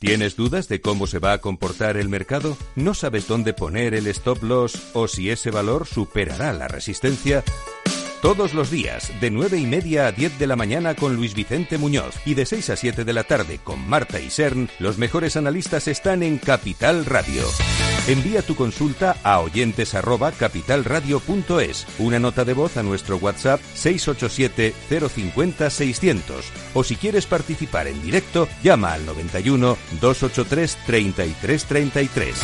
¿Tienes dudas de cómo se va a comportar el mercado? ¿No sabes dónde poner el stop loss o si ese valor superará la resistencia? Todos los días, de 9 y media a 10 de la mañana con Luis Vicente Muñoz y de 6 a 7 de la tarde con Marta Isern, los mejores analistas están en Capital Radio. Envía tu consulta a oyentes arroba capitalradio.es, una nota de voz a nuestro WhatsApp 687 050 600 o si quieres participar en directo, llama al 91 283 3333.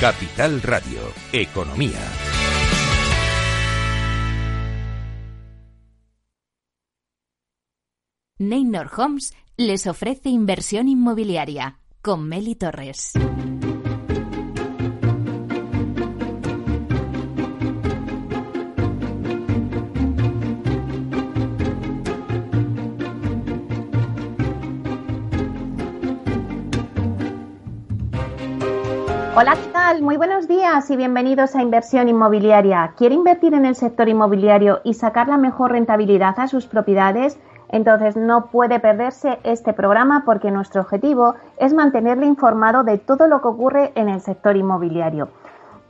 Capital Radio, Economía. Neynor Homes les ofrece inversión inmobiliaria con Meli Torres. Hola, ¿qué tal? Muy buenos días y bienvenidos a Inversión Inmobiliaria. ¿Quiere invertir en el sector inmobiliario y sacar la mejor rentabilidad a sus propiedades? Entonces no puede perderse este programa porque nuestro objetivo es mantenerle informado de todo lo que ocurre en el sector inmobiliario.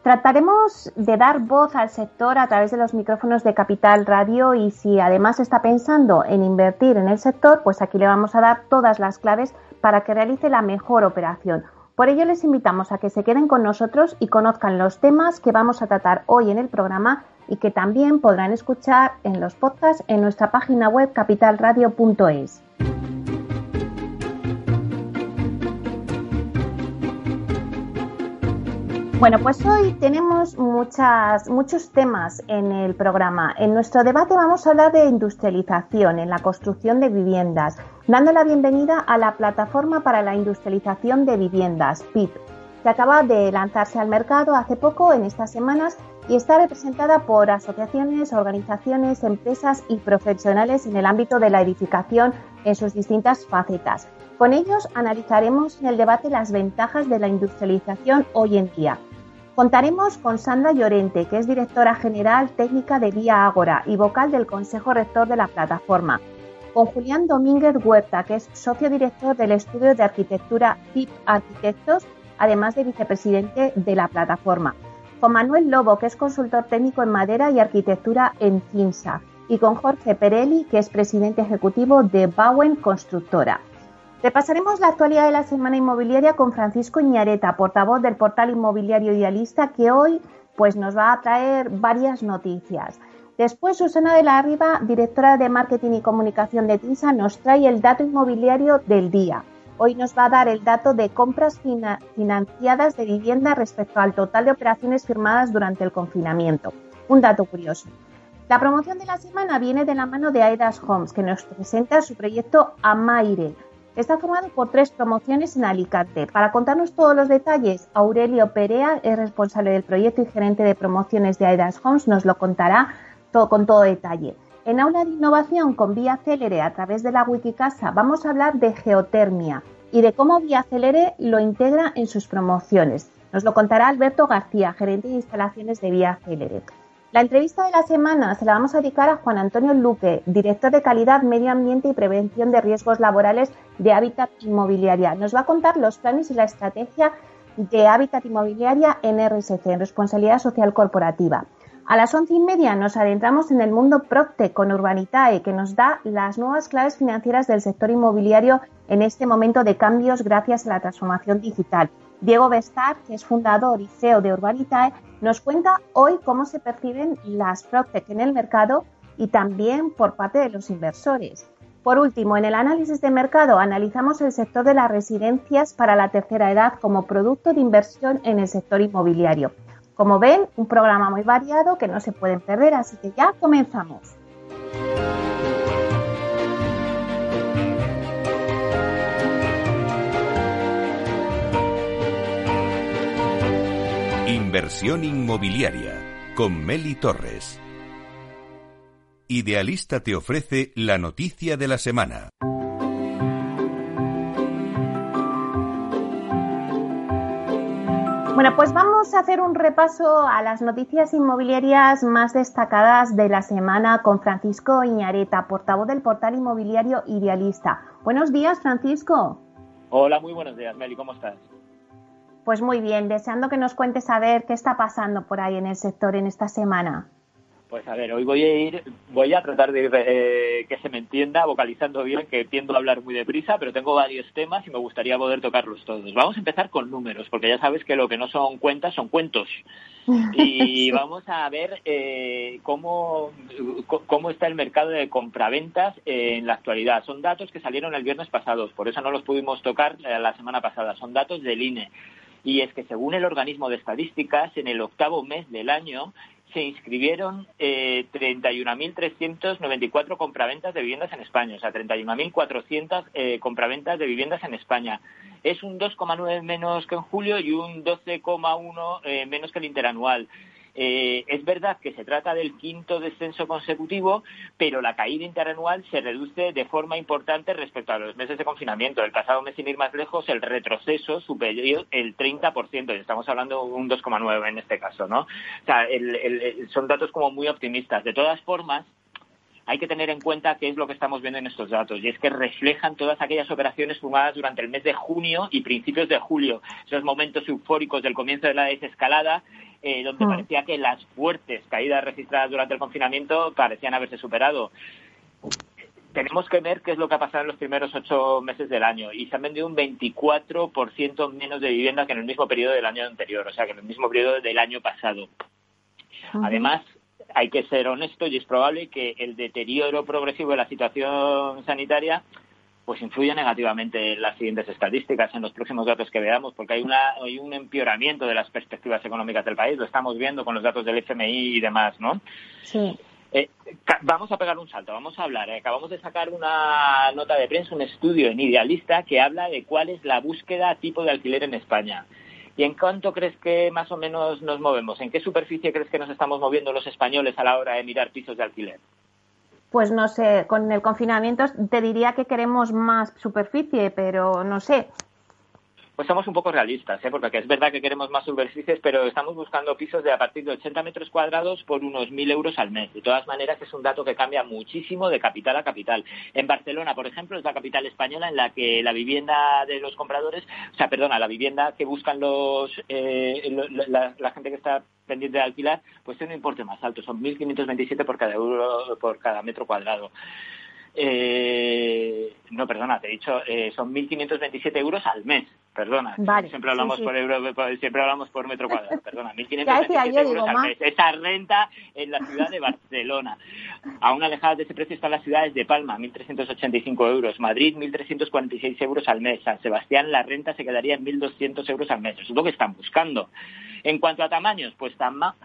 Trataremos de dar voz al sector a través de los micrófonos de Capital Radio y si además está pensando en invertir en el sector, pues aquí le vamos a dar todas las claves para que realice la mejor operación. Por ello les invitamos a que se queden con nosotros y conozcan los temas que vamos a tratar hoy en el programa y que también podrán escuchar en los podcasts en nuestra página web capitalradio.es. Bueno, pues hoy tenemos muchos temas en el programa. En nuestro debate vamos a hablar de industrialización en la construcción de viviendas, dando la bienvenida a la Plataforma para la Industrialización de Viviendas, PIP, que acaba de lanzarse al mercado hace poco, en estas semanas, y está representada por asociaciones, organizaciones, empresas y profesionales en el ámbito de la edificación en sus distintas facetas. Con ellos analizaremos en el debate las ventajas de la industrialización hoy en día. Contaremos con Sandra Llorente, que es directora general técnica de Vía Ágora y vocal del Consejo Rector de la plataforma. Con Julián Domínguez Huerta, que es socio director del estudio de arquitectura TIP Arquitectos, además de vicepresidente de la plataforma con Manuel Lobo, que es consultor técnico en madera y arquitectura en CINSA, y con Jorge Perelli, que es presidente ejecutivo de Bowen Constructora. Repasaremos la actualidad de la semana inmobiliaria con Francisco Iñareta, portavoz del portal inmobiliario idealista, que hoy pues, nos va a traer varias noticias. Después, Susana de la Riva, directora de Marketing y Comunicación de TINSA, nos trae el dato inmobiliario del día. Hoy nos va a dar el dato de compras financiadas de vivienda respecto al total de operaciones firmadas durante el confinamiento. Un dato curioso. La promoción de la semana viene de la mano de Aidas Homes, que nos presenta su proyecto Amaire. Está formado por tres promociones en Alicante. Para contarnos todos los detalles, Aurelio Perea es responsable del proyecto y gerente de promociones de Aidas Homes. Nos lo contará con todo detalle. En Aula de Innovación con Vía Célere a través de la Wikicasa vamos a hablar de geotermia y de cómo Vía Célere lo integra en sus promociones. Nos lo contará Alberto García, gerente de instalaciones de Vía Célere. La entrevista de la semana se la vamos a dedicar a Juan Antonio Luque, director de calidad, medio ambiente y prevención de riesgos laborales de Hábitat Inmobiliaria. Nos va a contar los planes y la estrategia de Hábitat Inmobiliaria en RSC, en Responsabilidad Social Corporativa. A las once y media nos adentramos en el mundo Procte con Urbanitae, que nos da las nuevas claves financieras del sector inmobiliario en este momento de cambios gracias a la transformación digital. Diego Bestar, que es fundador y CEO de Urbanitae, nos cuenta hoy cómo se perciben las Proctec en el mercado y también por parte de los inversores. Por último, en el análisis de mercado analizamos el sector de las residencias para la tercera edad como producto de inversión en el sector inmobiliario. Como ven, un programa muy variado que no se pueden perder, así que ya comenzamos. Inversión inmobiliaria con Meli Torres. Idealista te ofrece la noticia de la semana. Bueno, pues vamos a hacer un repaso a las noticias inmobiliarias más destacadas de la semana con Francisco Iñareta, portavoz del portal inmobiliario Idealista. Buenos días, Francisco. Hola, muy buenos días, Meli, ¿cómo estás? Pues muy bien, deseando que nos cuentes a ver qué está pasando por ahí en el sector en esta semana. Pues a ver, hoy voy a ir, voy a tratar de eh, que se me entienda, vocalizando bien, que tiendo a hablar muy deprisa, pero tengo varios temas y me gustaría poder tocarlos todos. Vamos a empezar con números, porque ya sabes que lo que no son cuentas son cuentos. Y vamos a ver eh, cómo, cómo está el mercado de compraventas en la actualidad. Son datos que salieron el viernes pasado, por eso no los pudimos tocar eh, la semana pasada. Son datos del INE y es que según el organismo de estadísticas, en el octavo mes del año se inscribieron eh, 31.394 compraventas de viviendas en España, o sea, 31.400 eh, compraventas de viviendas en España. Es un 2,9 menos que en julio y un 12,1 eh, menos que el interanual. Eh, es verdad que se trata del quinto descenso consecutivo, pero la caída interanual se reduce de forma importante respecto a los meses de confinamiento. El pasado mes, sin ir más lejos, el retroceso superior el 30%, y estamos hablando de un 2,9 en este caso, ¿no? O sea, son datos como muy optimistas. De todas formas, hay que tener en cuenta qué es lo que estamos viendo en estos datos, y es que reflejan todas aquellas operaciones fumadas durante el mes de junio y principios de julio, esos momentos eufóricos del comienzo de la desescalada, eh, donde mm. parecía que las fuertes caídas registradas durante el confinamiento parecían haberse superado. Tenemos que ver qué es lo que ha pasado en los primeros ocho meses del año y se han vendido un 24% menos de viviendas que en el mismo periodo del año anterior, o sea, que en el mismo periodo del año pasado. Además, hay que ser honesto y es probable que el deterioro progresivo de la situación sanitaria pues influye negativamente en las siguientes estadísticas, en los próximos datos que veamos, porque hay, una, hay un empeoramiento de las perspectivas económicas del país, lo estamos viendo con los datos del FMI y demás, ¿no? Sí. Eh, vamos a pegar un salto, vamos a hablar. Eh, acabamos de sacar una nota de prensa, un estudio en Idealista que habla de cuál es la búsqueda tipo de alquiler en España. ¿Y en cuánto crees que más o menos nos movemos? ¿En qué superficie crees que nos estamos moviendo los españoles a la hora de mirar pisos de alquiler? Pues no sé, con el confinamiento te diría que queremos más superficie, pero no sé, pues somos un poco realistas, ¿eh? porque es verdad que queremos más superficies, pero estamos buscando pisos de a partir de 80 metros cuadrados por unos 1.000 euros al mes. De todas maneras, es un dato que cambia muchísimo de capital a capital. En Barcelona, por ejemplo, es la capital española en la que la vivienda de los compradores, o sea, perdona, la vivienda que buscan los eh, la, gente que está pendiente de alquilar, pues tiene un importe más alto, son 1.527 por cada euro por cada metro cuadrado. Eh, no, perdona, te he dicho, eh, son 1.527 euros al mes. Perdona, siempre hablamos por euro, siempre hablamos por metro cuadrado. Perdona, 1.527 euros al mes. Esa renta en la ciudad de Barcelona. Aún alejadas de ese precio están las ciudades de Palma, 1.385 euros. Madrid, 1.346 euros al mes. San Sebastián, la renta se quedaría en 1.200 euros al mes. Eso es lo que están buscando. En cuanto a tamaños, pues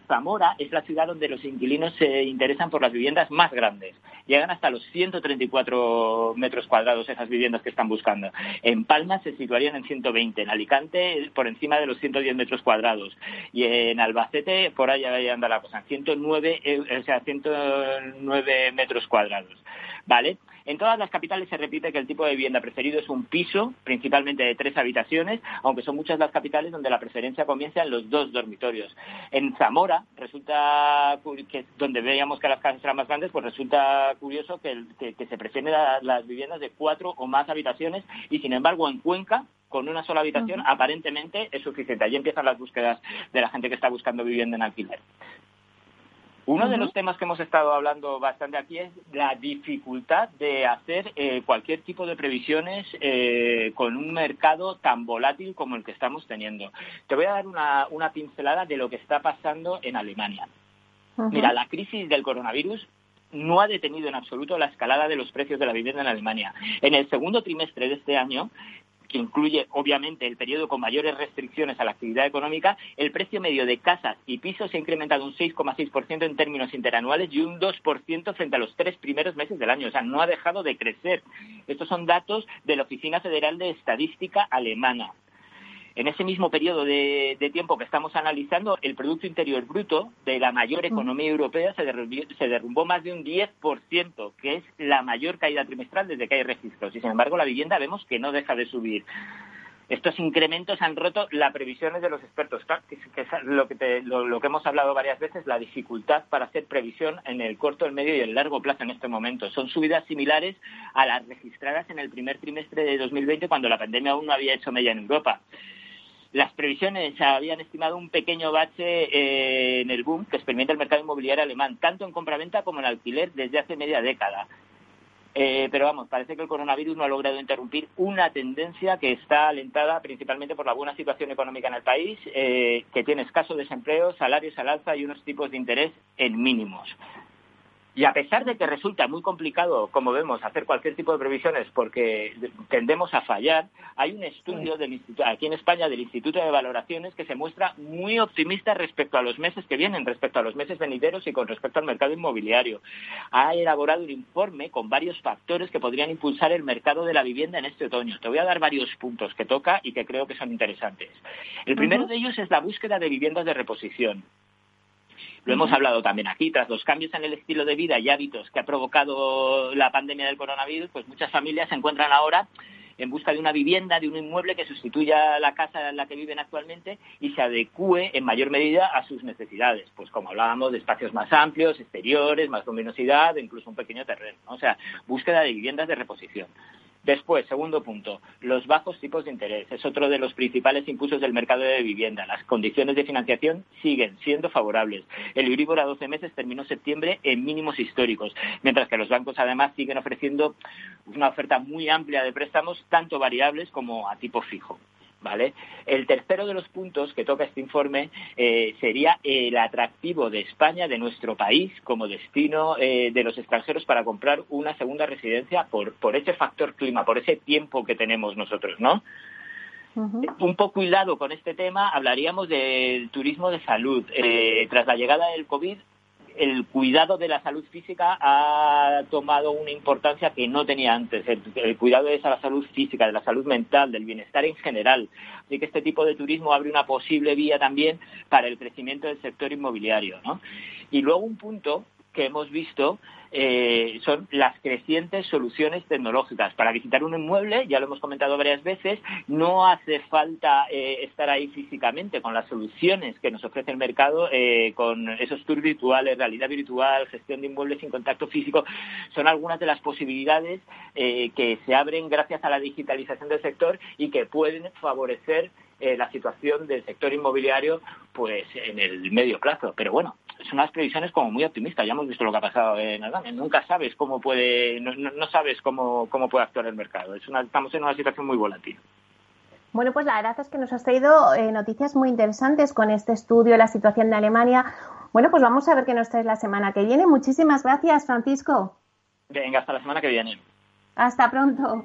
Zamora es la ciudad donde los inquilinos se interesan por las viviendas más grandes. Llegan hasta los 134 metros cuadrados esas viviendas que están buscando. En Palma se situarían en 120, en Alicante por encima de los 110 metros cuadrados y en Albacete por ahí anda la cosa, 109, eh, o sea, 109 metros cuadrados. ¿Vale? En todas las capitales se repite que el tipo de vivienda preferido es un piso, principalmente de tres habitaciones, aunque son muchas las capitales donde la preferencia comienza en los dos dormitorios. En Zamora, resulta que donde veíamos que las casas eran más grandes, pues resulta curioso que, se prefieren las viviendas de cuatro o más habitaciones y, sin embargo, en Cuenca, con una sola habitación, aparentemente es suficiente. Allí empiezan las búsquedas de la gente que está buscando vivienda en alquiler. Uno de los temas que hemos estado hablando bastante aquí es la dificultad de hacer eh, cualquier tipo de previsiones eh, con un mercado tan volátil como el que estamos teniendo. Te voy a dar una, pincelada de lo que está pasando en Alemania. Mira, la crisis del coronavirus no ha detenido en absoluto la escalada de los precios de la vivienda en Alemania. En el segundo trimestre de este año, que incluye obviamente el periodo con mayores restricciones a la actividad económica, el precio medio de casas y pisos se ha incrementado un 6,6% en términos interanuales y un 2% frente a los tres primeros meses del año. O sea, no ha dejado de crecer. Estos son datos de la Oficina Federal de Estadística alemana. En ese mismo periodo de, tiempo que estamos analizando, el Producto Interior Bruto de la mayor economía europea se, se derrumbó más de un 10%, que es la mayor caída trimestral desde que hay registros. Y sin embargo, la vivienda vemos que no deja de subir. Estos incrementos han roto las previsiones de los expertos, que es lo que, lo, que hemos hablado varias veces, la dificultad para hacer previsión en el corto, el medio y el largo plazo en este momento. Son subidas similares a las registradas en el primer trimestre de 2020, cuando la pandemia aún no había hecho mella en Europa. Las previsiones habían estimado un pequeño bache eh, en el boom que experimenta el mercado inmobiliario alemán, tanto en compraventa como en alquiler desde hace media década. Eh, pero vamos, parece que el coronavirus no ha logrado interrumpir una tendencia que está alentada principalmente por la buena situación económica en el país, eh, que tiene escaso desempleo, salarios al alza y unos tipos de interés en mínimos. Y a pesar de que resulta muy complicado, como vemos, hacer cualquier tipo de previsiones porque tendemos a fallar, hay un estudio del aquí en España del Instituto de Valoraciones que se muestra muy optimista respecto a los meses que vienen, respecto a los meses venideros y con respecto al mercado inmobiliario. Ha elaborado un informe con varios factores que podrían impulsar el mercado de la vivienda en este otoño. Te voy a dar varios puntos que toca y que creo que son interesantes. El primero de ellos es la búsqueda de viviendas de reposición. Lo hemos hablado también aquí, tras los cambios en el estilo de vida y hábitos que ha provocado la pandemia del coronavirus, pues muchas familias se encuentran ahora en busca de una vivienda, de un inmueble que sustituya la casa en la que viven actualmente y se adecue en mayor medida a sus necesidades. Pues como hablábamos de espacios más amplios, exteriores, más luminosidad, incluso un pequeño terreno. O sea, búsqueda de viviendas de reposición. Después, segundo punto, los bajos tipos de interés. Es otro de los principales impulsos del mercado de vivienda. Las condiciones de financiación siguen siendo favorables. El Euribor a 12 meses terminó septiembre en mínimos históricos, mientras que los bancos además siguen ofreciendo una oferta muy amplia de préstamos, tanto variables como a tipo fijo. El tercero de los puntos que toca este informe eh, sería el atractivo de España, de nuestro país, como destino eh, de los extranjeros para comprar una segunda residencia por, por ese factor clima, por ese tiempo que tenemos nosotros, ¿no? Un poco hilado con este tema, hablaríamos del turismo de salud. Eh, tras la llegada del COVID, el cuidado de la salud física ha tomado una importancia que no tenía antes. El, cuidado de la salud física, de la salud mental, del bienestar en general. Así que este tipo de turismo abre una posible vía también para el crecimiento del sector inmobiliario. Y luego un punto que hemos visto eh, son las crecientes soluciones tecnológicas. Para visitar un inmueble, ya lo hemos comentado varias veces, no hace falta eh, estar ahí físicamente con las soluciones que nos ofrece el mercado, eh, con esos tours virtuales, realidad virtual, gestión de inmuebles sin contacto físico. Son algunas de las posibilidades que se abren gracias a la digitalización del sector y que pueden favorecer la situación del sector inmobiliario pues en el medio plazo. Pero bueno, son unas previsiones como muy optimistas. Ya hemos visto lo que ha pasado en Alemania. Nunca sabes cómo puede, no, no, sabes cómo, cómo puede actuar el mercado. Es una, estamos en una situación muy volátil. Bueno, pues la verdad es que nos has traído eh, noticias muy interesantes con este estudio, la situación de Alemania. Bueno, pues vamos a ver qué nos traes la semana que viene. Muchísimas gracias, Francisco. Venga, hasta la semana que viene. Hasta pronto.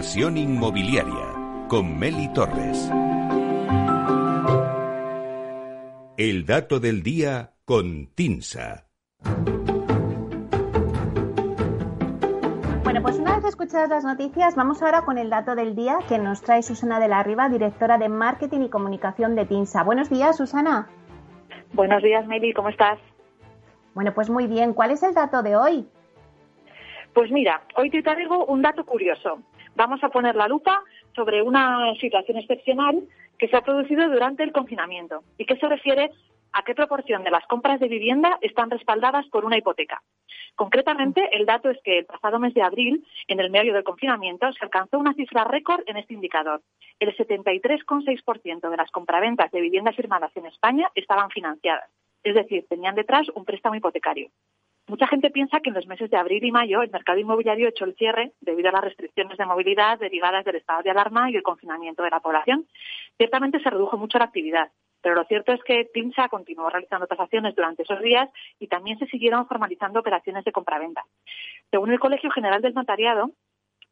Inversión inmobiliaria con Meli Torres. El dato del día con Tinsa. Bueno, pues una vez escuchadas las noticias, vamos ahora con el dato del día que nos trae Susana de la Riva, directora de Marketing y Comunicación de Tinsa. Buenos días, Susana. Buenos días, Meli, ¿cómo estás? Bueno, pues muy bien. ¿Cuál es el dato de hoy? Pues mira, hoy te traigo un dato curioso vamos a poner la lupa sobre una situación excepcional que se ha producido durante el confinamiento y que se refiere a qué proporción de las compras de vivienda están respaldadas por una hipoteca. Concretamente, el dato es que el pasado mes de abril, en el medio del confinamiento, se alcanzó una cifra récord en este indicador. El 73,6% de las compraventas de viviendas firmadas en España estaban financiadas, es decir, tenían detrás un préstamo hipotecario. Mucha gente piensa que en los meses de abril y mayo el mercado inmobiliario hecho el cierre debido a las restricciones de movilidad derivadas del estado de alarma y el confinamiento de la población. Ciertamente se redujo mucho la actividad, pero lo cierto es que TINSA continuó realizando tasaciones durante esos días y también se siguieron formalizando operaciones de compraventa. Según el Colegio General del Notariado,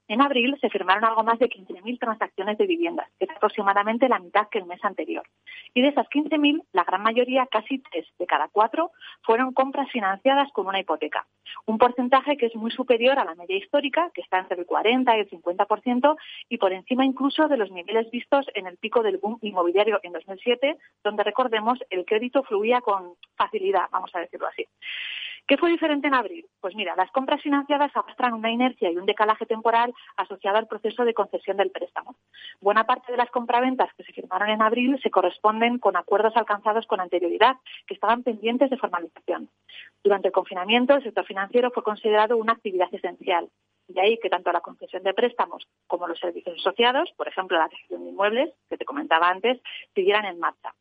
En abril se firmaron algo más de 15.000 transacciones de viviendas, que es aproximadamente la mitad que el mes anterior. Y de esas 15.000, la gran mayoría, casi tres de cada cuatro, fueron compras financiadas con una hipoteca. Un porcentaje que es muy superior a la media histórica, que está entre el 40 y el 50%, y por encima incluso de los niveles vistos en el pico del boom inmobiliario en 2007, donde recordemos el crédito fluía con facilidad, vamos a decirlo así. ¿Qué fue diferente en abril? Pues mira, las compras financiadas arrastran una inercia y un decalaje temporal asociado al proceso de concesión del préstamo. Buena parte de las compraventas que se firmaron en abril se corresponden con acuerdos alcanzados con anterioridad, que estaban pendientes de formalización. Durante el confinamiento, el sector financiero fue considerado una actividad esencial. De ahí que tanto la concesión de préstamos como los servicios asociados, por ejemplo la gestión de inmuebles, que te comentaba antes, siguieran en marcha.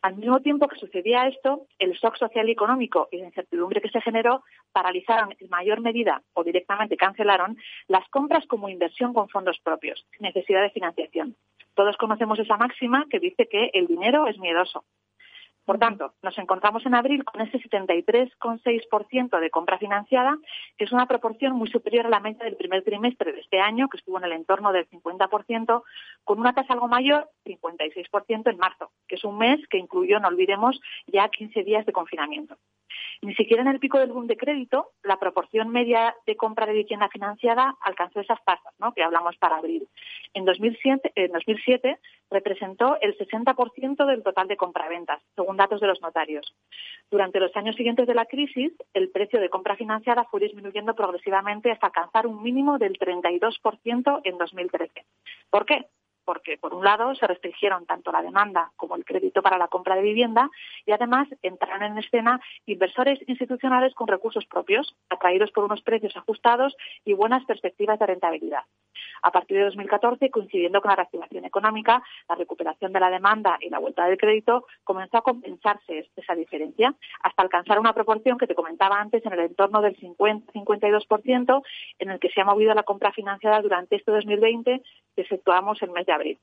Al mismo tiempo que sucedía esto, el shock social y económico y la incertidumbre que se generó paralizaron en mayor medida o directamente cancelaron las compras como inversión con fondos propios, necesidad de financiación. Todos conocemos esa máxima que dice que el dinero es miedoso. Por tanto, nos encontramos en abril con ese 73,6% de compra financiada, que es una proporción muy superior a la media del primer trimestre de este año, que estuvo en el entorno del 50%, con una tasa algo mayor, 56% en marzo, que es un mes que incluyó, no olvidemos, ya 15 días de confinamiento. Ni siquiera en el pico del boom de crédito, la proporción media de compra de vivienda financiada alcanzó esas tasas, ¿no? que hablamos para abril. En 2007, en 2007 representó el 60% del total de compraventas, según datos de los notarios. Durante los años siguientes de la crisis, el precio de compra financiada fue disminuyendo progresivamente hasta alcanzar un mínimo del 32% en 2013. ¿Por qué? Porque, por un lado, se restringieron tanto la demanda como el crédito para la compra de vivienda y, además, entraron en escena inversores institucionales con recursos propios, atraídos por unos precios ajustados y buenas perspectivas de rentabilidad. A partir de 2014, coincidiendo con la reactivación económica, la recuperación de la demanda y la vuelta del crédito, comenzó a compensarse esa diferencia hasta alcanzar una proporción que te comentaba antes en el entorno del 50-52%, en el que se ha movido la compra financiada durante este 2020, que efectuamos el mes de abril.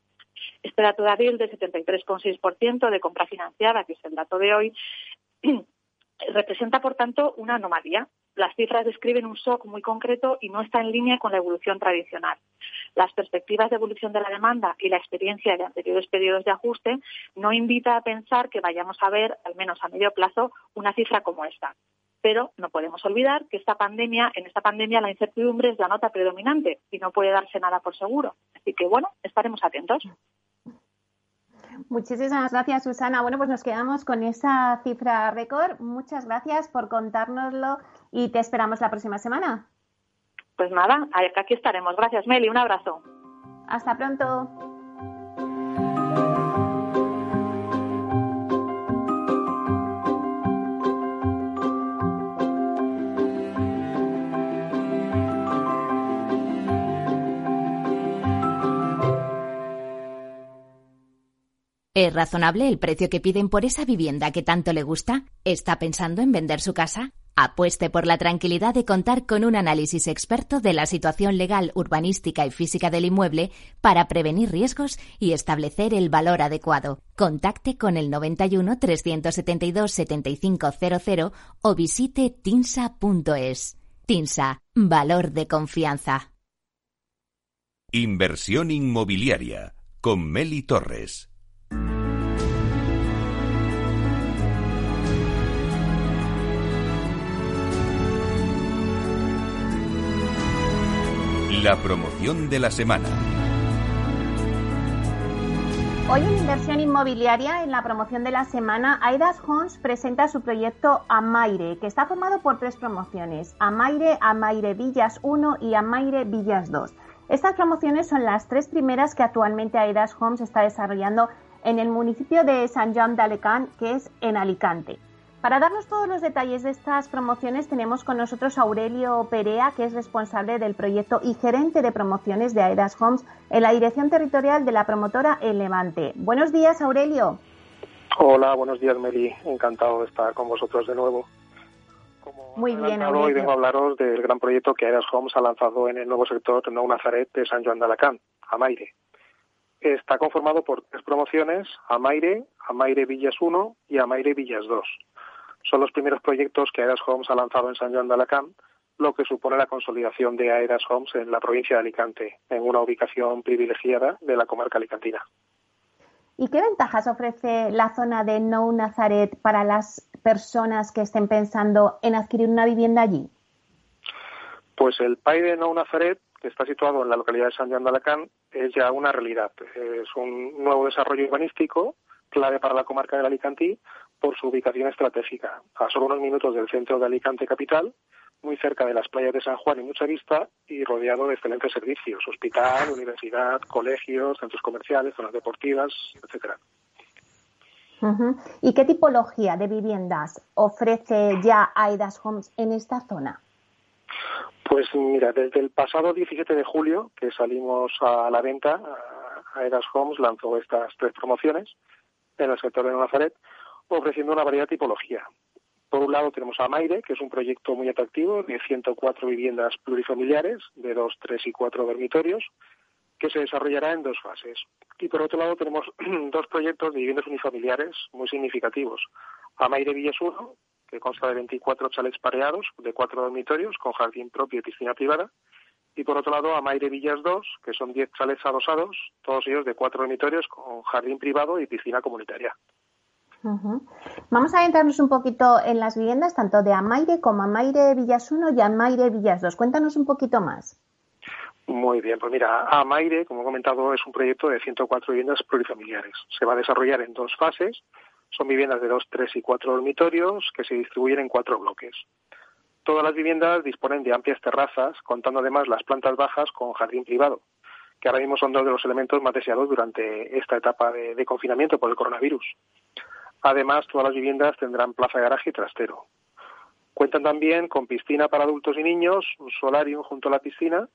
Este dato de abril del 73,6% de compra financiada, que es el dato de hoy, representa, por tanto, una anomalía. Las cifras describen un shock muy concreto y no está en línea con la evolución tradicional. Las perspectivas de evolución de la demanda y la experiencia de anteriores periodos de ajuste no invita a pensar que vayamos a ver, al menos a medio plazo, una cifra como esta. Pero no podemos olvidar que esta pandemia, en esta pandemia la incertidumbre es la nota predominante y no puede darse nada por seguro. Así que bueno, estaremos atentos. Muchísimas gracias, Susana. Bueno, pues nos quedamos con esa cifra récord. Muchas gracias por contárnoslo y te esperamos la próxima semana. Pues nada, aquí estaremos. Gracias, Meli. Un abrazo. Hasta pronto. ¿Es razonable el precio que piden por esa vivienda que tanto le gusta? ¿Está pensando en vender su casa? Apueste por la tranquilidad de contar con un análisis experto de la situación legal, urbanística y física del inmueble para prevenir riesgos y establecer el valor adecuado. Contacte con el 91 372 7500 o visite tinsa.es. Tinsa, valor de confianza. Inversión inmobiliaria con Meli Torres. La promoción de la semana. Hoy en Inversión Inmobiliaria, en la promoción de la semana, Aidas Homes presenta su proyecto Amaire, que está formado por tres promociones, Amaire, Amaire Villas 1 y Amaire Villas 2. Estas promociones son las tres primeras que actualmente Aidas Homes está desarrollando en el municipio de San Juan de Alicante, que es en Alicante. Para darnos todos los detalles de estas promociones tenemos con nosotros a Aurelio Perea, que es responsable del proyecto y gerente de promociones de Aedas Homes en la dirección territorial de la promotora El Levante. Buenos días, Aurelio. Hola, buenos días, Meli. Encantado de estar con vosotros de nuevo. Muy bien, Aurelio. Hoy vengo a hablaros del gran proyecto que Aedas Homes ha lanzado en el nuevo sector Nou Nazaret de San Juan de Alacant, Amaire. Está conformado por tres promociones, Amaire, Amaire Villas 1 y Amaire Villas 2 son los primeros proyectos que Aedas Homes ha lanzado en San Juan de Alacant lo que supone la consolidación de Aedas Homes en la provincia de Alicante, en una ubicación privilegiada de la comarca alicantina. ¿Y qué ventajas ofrece la zona de Nou Nazaret para las personas que estén pensando en adquirir una vivienda allí? Pues el PAI de Nou Nazaret, que está situado en la localidad de San Juan de Alacant, es ya una realidad. Es un nuevo desarrollo urbanístico clave para la comarca del Alicantí por su ubicación estratégica, a solo unos minutos del centro de Alicante capital, muy cerca de las playas de San Juan y mucha vista y rodeado de excelentes servicios, hospital, universidad, colegios, centros comerciales, zonas deportivas, etcétera. ¿Y qué tipología de viviendas ofrece ya Aidas Homes en esta zona? Pues mira, desde el pasado 17 de julio que salimos a la venta, Aidas Homes lanzó estas tres promociones en el sector de Nazaret, ofreciendo una variedad de tipología. Por un lado tenemos a Maire, que es un proyecto muy atractivo de 104 viviendas plurifamiliares de 2, 3 y 4 dormitorios, que se desarrollará en dos fases. Y por otro lado tenemos dos proyectos de viviendas unifamiliares muy significativos. Amaire Villas 1, que consta de 24 chalets pareados de cuatro dormitorios con jardín propio y piscina privada. Y por otro lado, Amaire Villas 2, que son 10 chalets adosados, todos ellos de cuatro dormitorios con jardín privado y piscina comunitaria. Vamos a adentrarnos un poquito en las viviendas, tanto de Amaire como Amaire Villas 1 y Amaire Villas 2. Cuéntanos un poquito más. Muy bien, pues mira, Amaire, como he comentado, es un proyecto de 104 viviendas plurifamiliares. Se va a desarrollar en dos fases. Son viviendas de dos, tres y cuatro dormitorios que se distribuyen en cuatro bloques. Todas las viviendas disponen de amplias terrazas, contando además las plantas bajas con jardín privado, que ahora mismo son dos de los elementos más deseados durante esta etapa de confinamiento por el coronavirus. Además, todas las viviendas tendrán plaza garaje y trastero. Cuentan también con piscina para adultos y niños, un solarium junto a la piscina,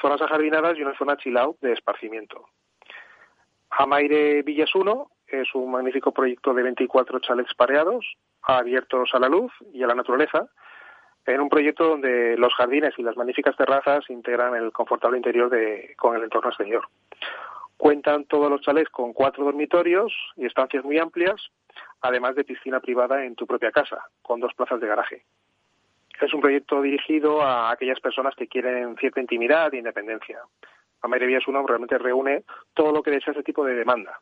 zonas ajardinadas y una zona chill de esparcimiento. Amaire Villas 1 es un magnífico proyecto de 24 chalets pareados, abiertos a la luz y a la naturaleza, en un proyecto donde los jardines y las magníficas terrazas integran el confortable interior con el entorno exterior. Cuentan todos los chalets con cuatro dormitorios y estancias muy amplias, además de piscina privada en tu propia casa, con dos plazas de garaje. Es un proyecto dirigido a aquellas personas que quieren cierta intimidad e independencia. Amaire uno realmente reúne todo lo que desea ese tipo de demanda.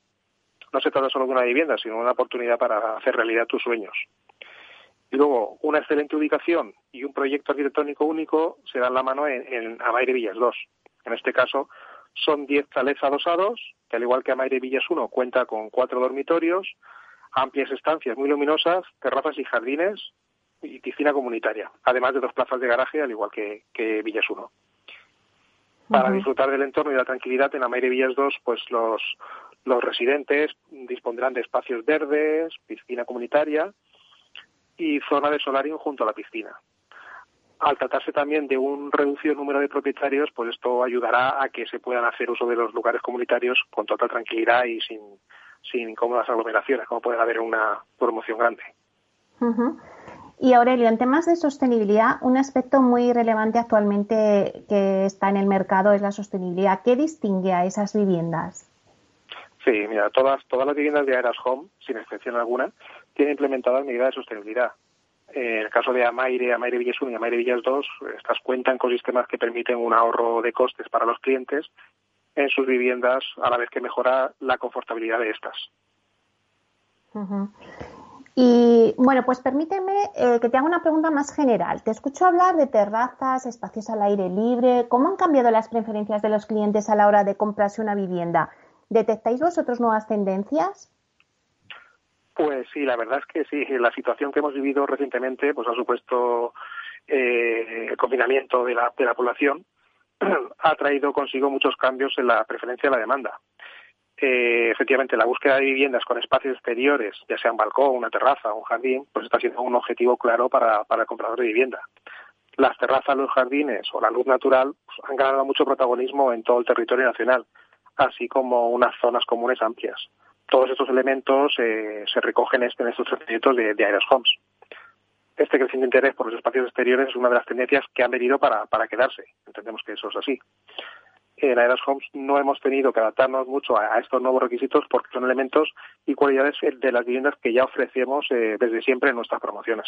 No se trata solo de una vivienda, sino de una oportunidad para hacer realidad tus sueños. Y luego, una excelente ubicación y un proyecto arquitectónico único se dan la mano en, en Amaire Villas 2. En este caso, son 10 chalets adosados, que al igual que Amaire Villas 1 cuenta con cuatro dormitorios, amplias estancias muy luminosas, terrazas y jardines y piscina comunitaria, además de dos plazas de garaje, al igual que, que Villas 1. Para disfrutar del entorno y la tranquilidad en Amaire Villas 2, pues los, los residentes dispondrán de espacios verdes, piscina comunitaria y zona de solarium junto a la piscina. Al tratarse también de un reducido número de propietarios, pues esto ayudará a que se puedan hacer uso de los lugares comunitarios con total tranquilidad y sin, sin incómodas aglomeraciones, como puede haber una promoción grande. Y Aurelio, en temas de sostenibilidad, un aspecto muy relevante actualmente que está en el mercado es la sostenibilidad. ¿Qué distingue a esas viviendas? Sí, mira, todas, todas las viviendas de Aeras Home, sin excepción alguna, tienen implementadas medidas de sostenibilidad. En el caso de Amaire, Amaire Villas 1 y Amaire Villas 2, estas cuentan con sistemas que permiten un ahorro de costes para los clientes en sus viviendas, a la vez que mejora la confortabilidad de estas. Y bueno, pues permíteme eh, que te haga una pregunta más general. Te escucho hablar de terrazas, espacios al aire libre. ¿Cómo han cambiado las preferencias de los clientes a la hora de comprarse una vivienda? ¿Detectáis vosotros nuevas tendencias? Pues sí, la verdad es que sí. La situación que hemos vivido recientemente pues ha supuesto eh, el confinamiento de la, de la población ha traído consigo muchos cambios en la preferencia de la demanda. Eh, efectivamente, la búsqueda de viviendas con espacios exteriores, ya sea un balcón, una terraza un jardín, pues está siendo un objetivo claro para, para el comprador de vivienda. Las terrazas, los jardines o la luz natural pues, han ganado mucho protagonismo en todo el territorio nacional, así como unas zonas comunes amplias. Todos estos elementos eh, se recogen en estos proyectos de, de Homes este creciente interés por los espacios exteriores es una de las tendencias que han venido para, para quedarse. Entendemos que eso es así. En Aeras Homes no hemos tenido que adaptarnos mucho a, estos nuevos requisitos porque son elementos y cualidades de las viviendas que ya ofrecemos eh, desde siempre en nuestras promociones.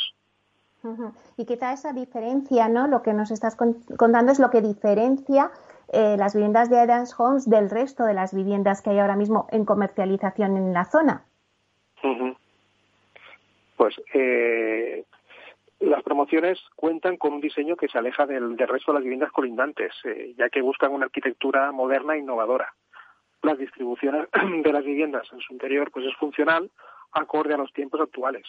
Y quizá esa diferencia, ¿no? Lo que nos estás contando es lo que diferencia eh, las viviendas de Adams Homes del resto de las viviendas que hay ahora mismo en comercialización en la zona. Pues eh, las promociones cuentan con un diseño que se aleja del, resto de las viviendas colindantes, eh, ya que buscan una arquitectura moderna e innovadora. Las distribuciones de las viviendas en su interior pues es funcional, acorde a los tiempos actuales.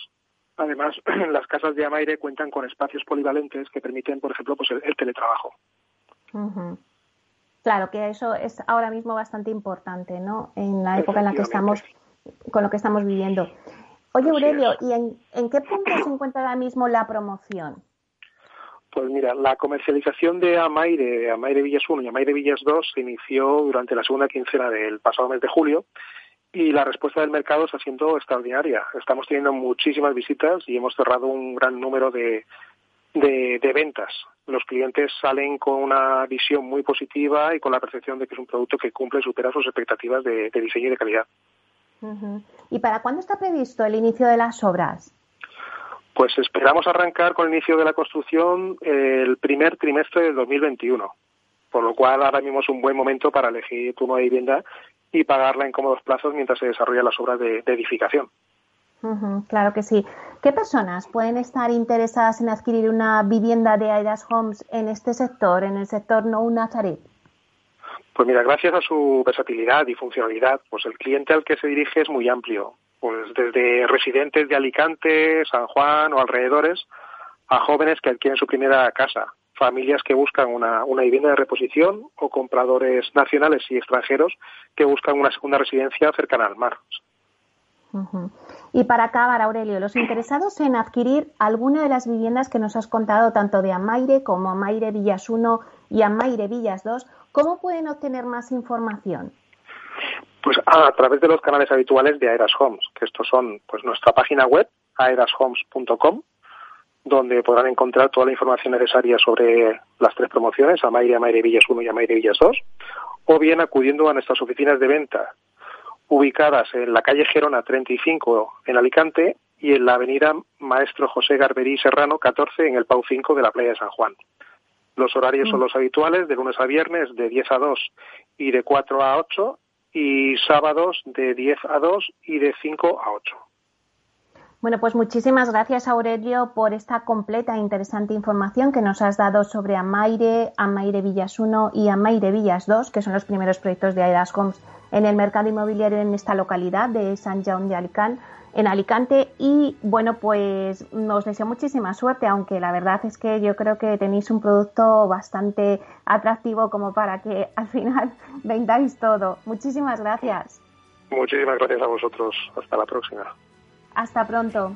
Además, las casas de Amaire cuentan con espacios polivalentes que permiten, por ejemplo, pues el, teletrabajo. Claro que eso es ahora mismo bastante importante, ¿no? En la época en la que estamos, con lo que estamos viviendo. Oye, Aurelio, ¿y en, qué punto se encuentra ahora mismo la promoción? Pues mira, la comercialización de Amaire, Amaire Villas 1 y Amaire Villas 2 se inició durante la segunda quincena del pasado mes de julio y la respuesta del mercado está siendo extraordinaria. Estamos teniendo muchísimas visitas y hemos cerrado un gran número de, de, ventas. Los clientes salen con una visión muy positiva y con la percepción de que es un producto que cumple y supera sus expectativas de diseño y de calidad. ¿Y para cuándo está previsto el inicio de las obras? Pues esperamos arrancar con el inicio de la construcción el primer trimestre del 2021, por lo cual ahora mismo es un buen momento para elegir tu nueva vivienda y pagarla en cómodos plazos mientras se desarrollan las obras de, edificación. claro que sí. ¿Qué personas pueden estar interesadas en adquirir una vivienda de Aidas Homes en este sector, en el sector no Nazaret? Pues mira, gracias a su versatilidad y funcionalidad, pues el cliente al que se dirige es muy amplio, pues desde residentes de Alicante, San Juan o alrededores, a jóvenes que adquieren su primera casa, familias que buscan una, vivienda de reposición o compradores nacionales y extranjeros que buscan una segunda residencia cercana al mar. Y para acabar, Aurelio, los interesados en adquirir alguna de las viviendas que nos has contado, tanto de Amaire como Amaire Villas 1 y Amaire Villas 2, ¿Cómo pueden obtener más información? Pues a, través de los canales habituales de Aeras Homes, que estos son pues nuestra página web, aerashomes.com, donde podrán encontrar toda la información necesaria sobre las tres promociones, Amaire, Amaire Villas 1 y Amaire Villas 2, o bien acudiendo a nuestras oficinas de venta, ubicadas en la calle Gerona 35 en Alicante y en la avenida Maestro José Garberí Serrano 14 en el Pau 5 de la playa de San Juan. Los horarios son mm. los habituales, de lunes a viernes de 10 a 2 y de 4 a 8 y sábados de 10 a 2 y de 5 a 8. Bueno, pues muchísimas gracias Aurelio por esta completa e interesante información que nos has dado sobre Amaire, Amaire Villas 1 y Amaire Villas 2, que son los primeros proyectos de Aidas Homes en el mercado inmobiliario en esta localidad de San Jaume de Alicante en Alicante y bueno pues os deseo muchísima suerte aunque la verdad es que yo creo que tenéis un producto bastante atractivo como para que al final vendáis todo. Muchísimas gracias. Muchísimas gracias a vosotros. Hasta la próxima. Hasta pronto.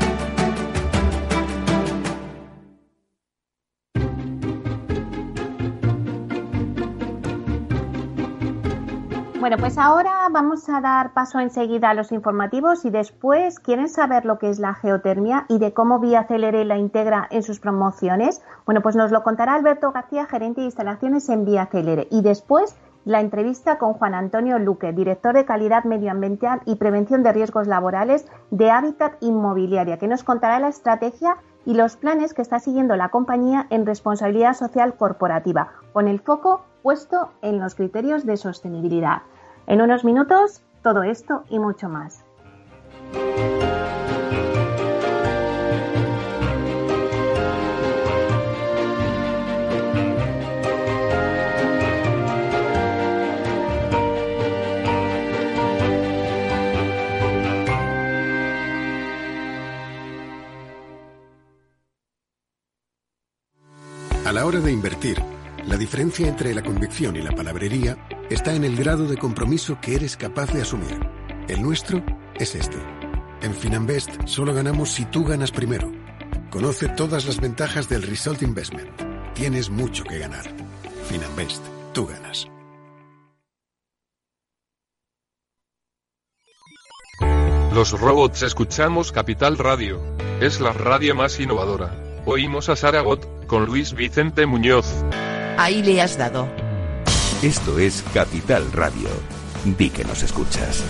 Bueno, pues ahora vamos a dar paso enseguida a los informativos y después quieren saber lo que es la geotermia y de cómo Vía Celere la integra en sus promociones. Bueno, pues nos lo contará Alberto García, gerente de instalaciones en Vía Celere. Y después la entrevista con Juan Antonio Luque, director de calidad medioambiental y prevención de riesgos laborales de Hábitat Inmobiliaria, que nos contará la estrategia y los planes que está siguiendo la compañía en responsabilidad social corporativa, con el foco puesto en los criterios de sostenibilidad. En unos minutos, todo esto y mucho más. A la hora de invertir, la diferencia entre la convicción y la palabrería está en el grado de compromiso que eres capaz de asumir. El nuestro es este. En Finanbest solo ganamos si tú ganas primero. Conoce todas las ventajas del Result Investment. Tienes mucho que ganar. Finanbest, tú ganas. Los robots escuchamos Capital Radio. Es la radio más innovadora. Oímos a Saragot con Luis Vicente Muñoz. Ahí le has dado. Esto es Capital Radio. Di que nos escuchas.